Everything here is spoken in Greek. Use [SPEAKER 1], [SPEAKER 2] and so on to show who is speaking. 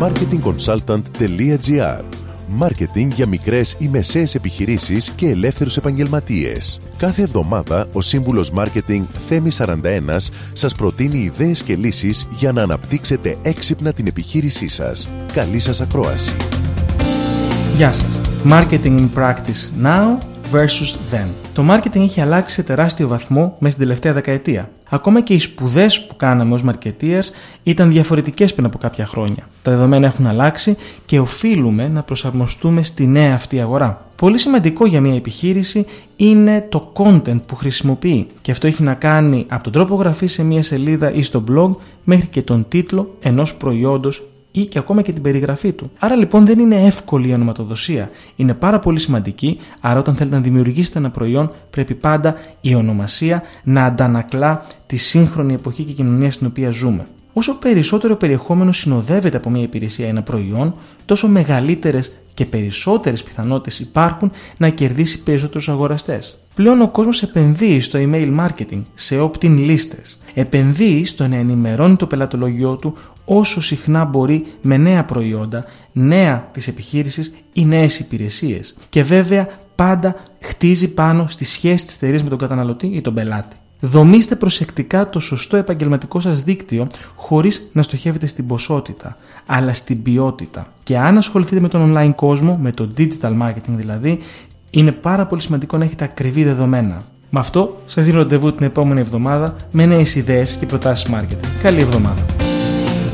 [SPEAKER 1] marketingconsultant.gr Μάρκετινγκ για μικρές ή μεσαίες επιχειρήσεις και ελεύθερους επαγγελματίες. Κάθε εβδομάδα ο σύμβουλος Μάρκετινγκ Θέμη 41 σας προτείνει ιδέες και λύσεις για να αναπτύξετε έξυπνα την επιχείρησή σας. Καλή σας ακρόαση.
[SPEAKER 2] Γεια σας. Marketing in practice now versus then. Το marketing έχει αλλάξει σε τεράστιο βαθμό μέσα στην τελευταία δεκαετία. Ακόμα και οι σπουδές που κάναμε ως marketeers ήταν διαφορετικές πριν από κάποια χρόνια. Τα δεδομένα έχουν αλλάξει και οφείλουμε να προσαρμοστούμε στη νέα αυτή αγορά. Πολύ σημαντικό για μια επιχείρηση είναι το content που χρησιμοποιεί και αυτό έχει να κάνει από τον τρόπο γραφής σε μια σελίδα ή στο blog μέχρι και τον τίτλο ενός προϊόντος ή και ακόμα και την περιγραφή του. Άρα λοιπόν δεν είναι εύκολη η ονοματοδοσία. Είναι πάρα πολύ σημαντική, άρα όταν θέλετε να δημιουργήσετε ένα προϊόν πρέπει πάντα η ονομασία να αντανακλά τη σύγχρονη εποχή και κοινωνία στην οποία ζούμε. Όσο περισσότερο περιεχόμενο συνοδεύεται από μια υπηρεσία ή ένα προϊόν, τόσο μεγαλύτερες και περισσότερες πιθανότητες υπάρχουν να κερδίσει περισσότερους αγοραστές. Πλέον ο κόσμος επενδύει στο email marketing, σε opt-in λίστες. Επενδύει στο να ενημερώνει το πελατολογιό του όσο συχνά μπορεί με νέα προϊόντα, νέα της επιχείρησης ή νέες υπηρεσίες. Και βέβαια πάντα χτίζει πάνω στη σχέση της εταιρείας με τον καταναλωτή ή τον πελάτη. Δομήστε προσεκτικά το σωστό επαγγελματικό σας δίκτυο χωρίς να στοχεύετε στην ποσότητα, αλλά στην ποιότητα. Και αν ασχοληθείτε με τον online κόσμο, με το digital marketing δηλαδή, είναι πάρα πολύ σημαντικό να έχετε ακριβή δεδομένα. Με αυτό σας δίνω ραντεβού την επόμενη εβδομάδα με νέες ιδέες και προτάσεις marketing. Καλή εβδομάδα!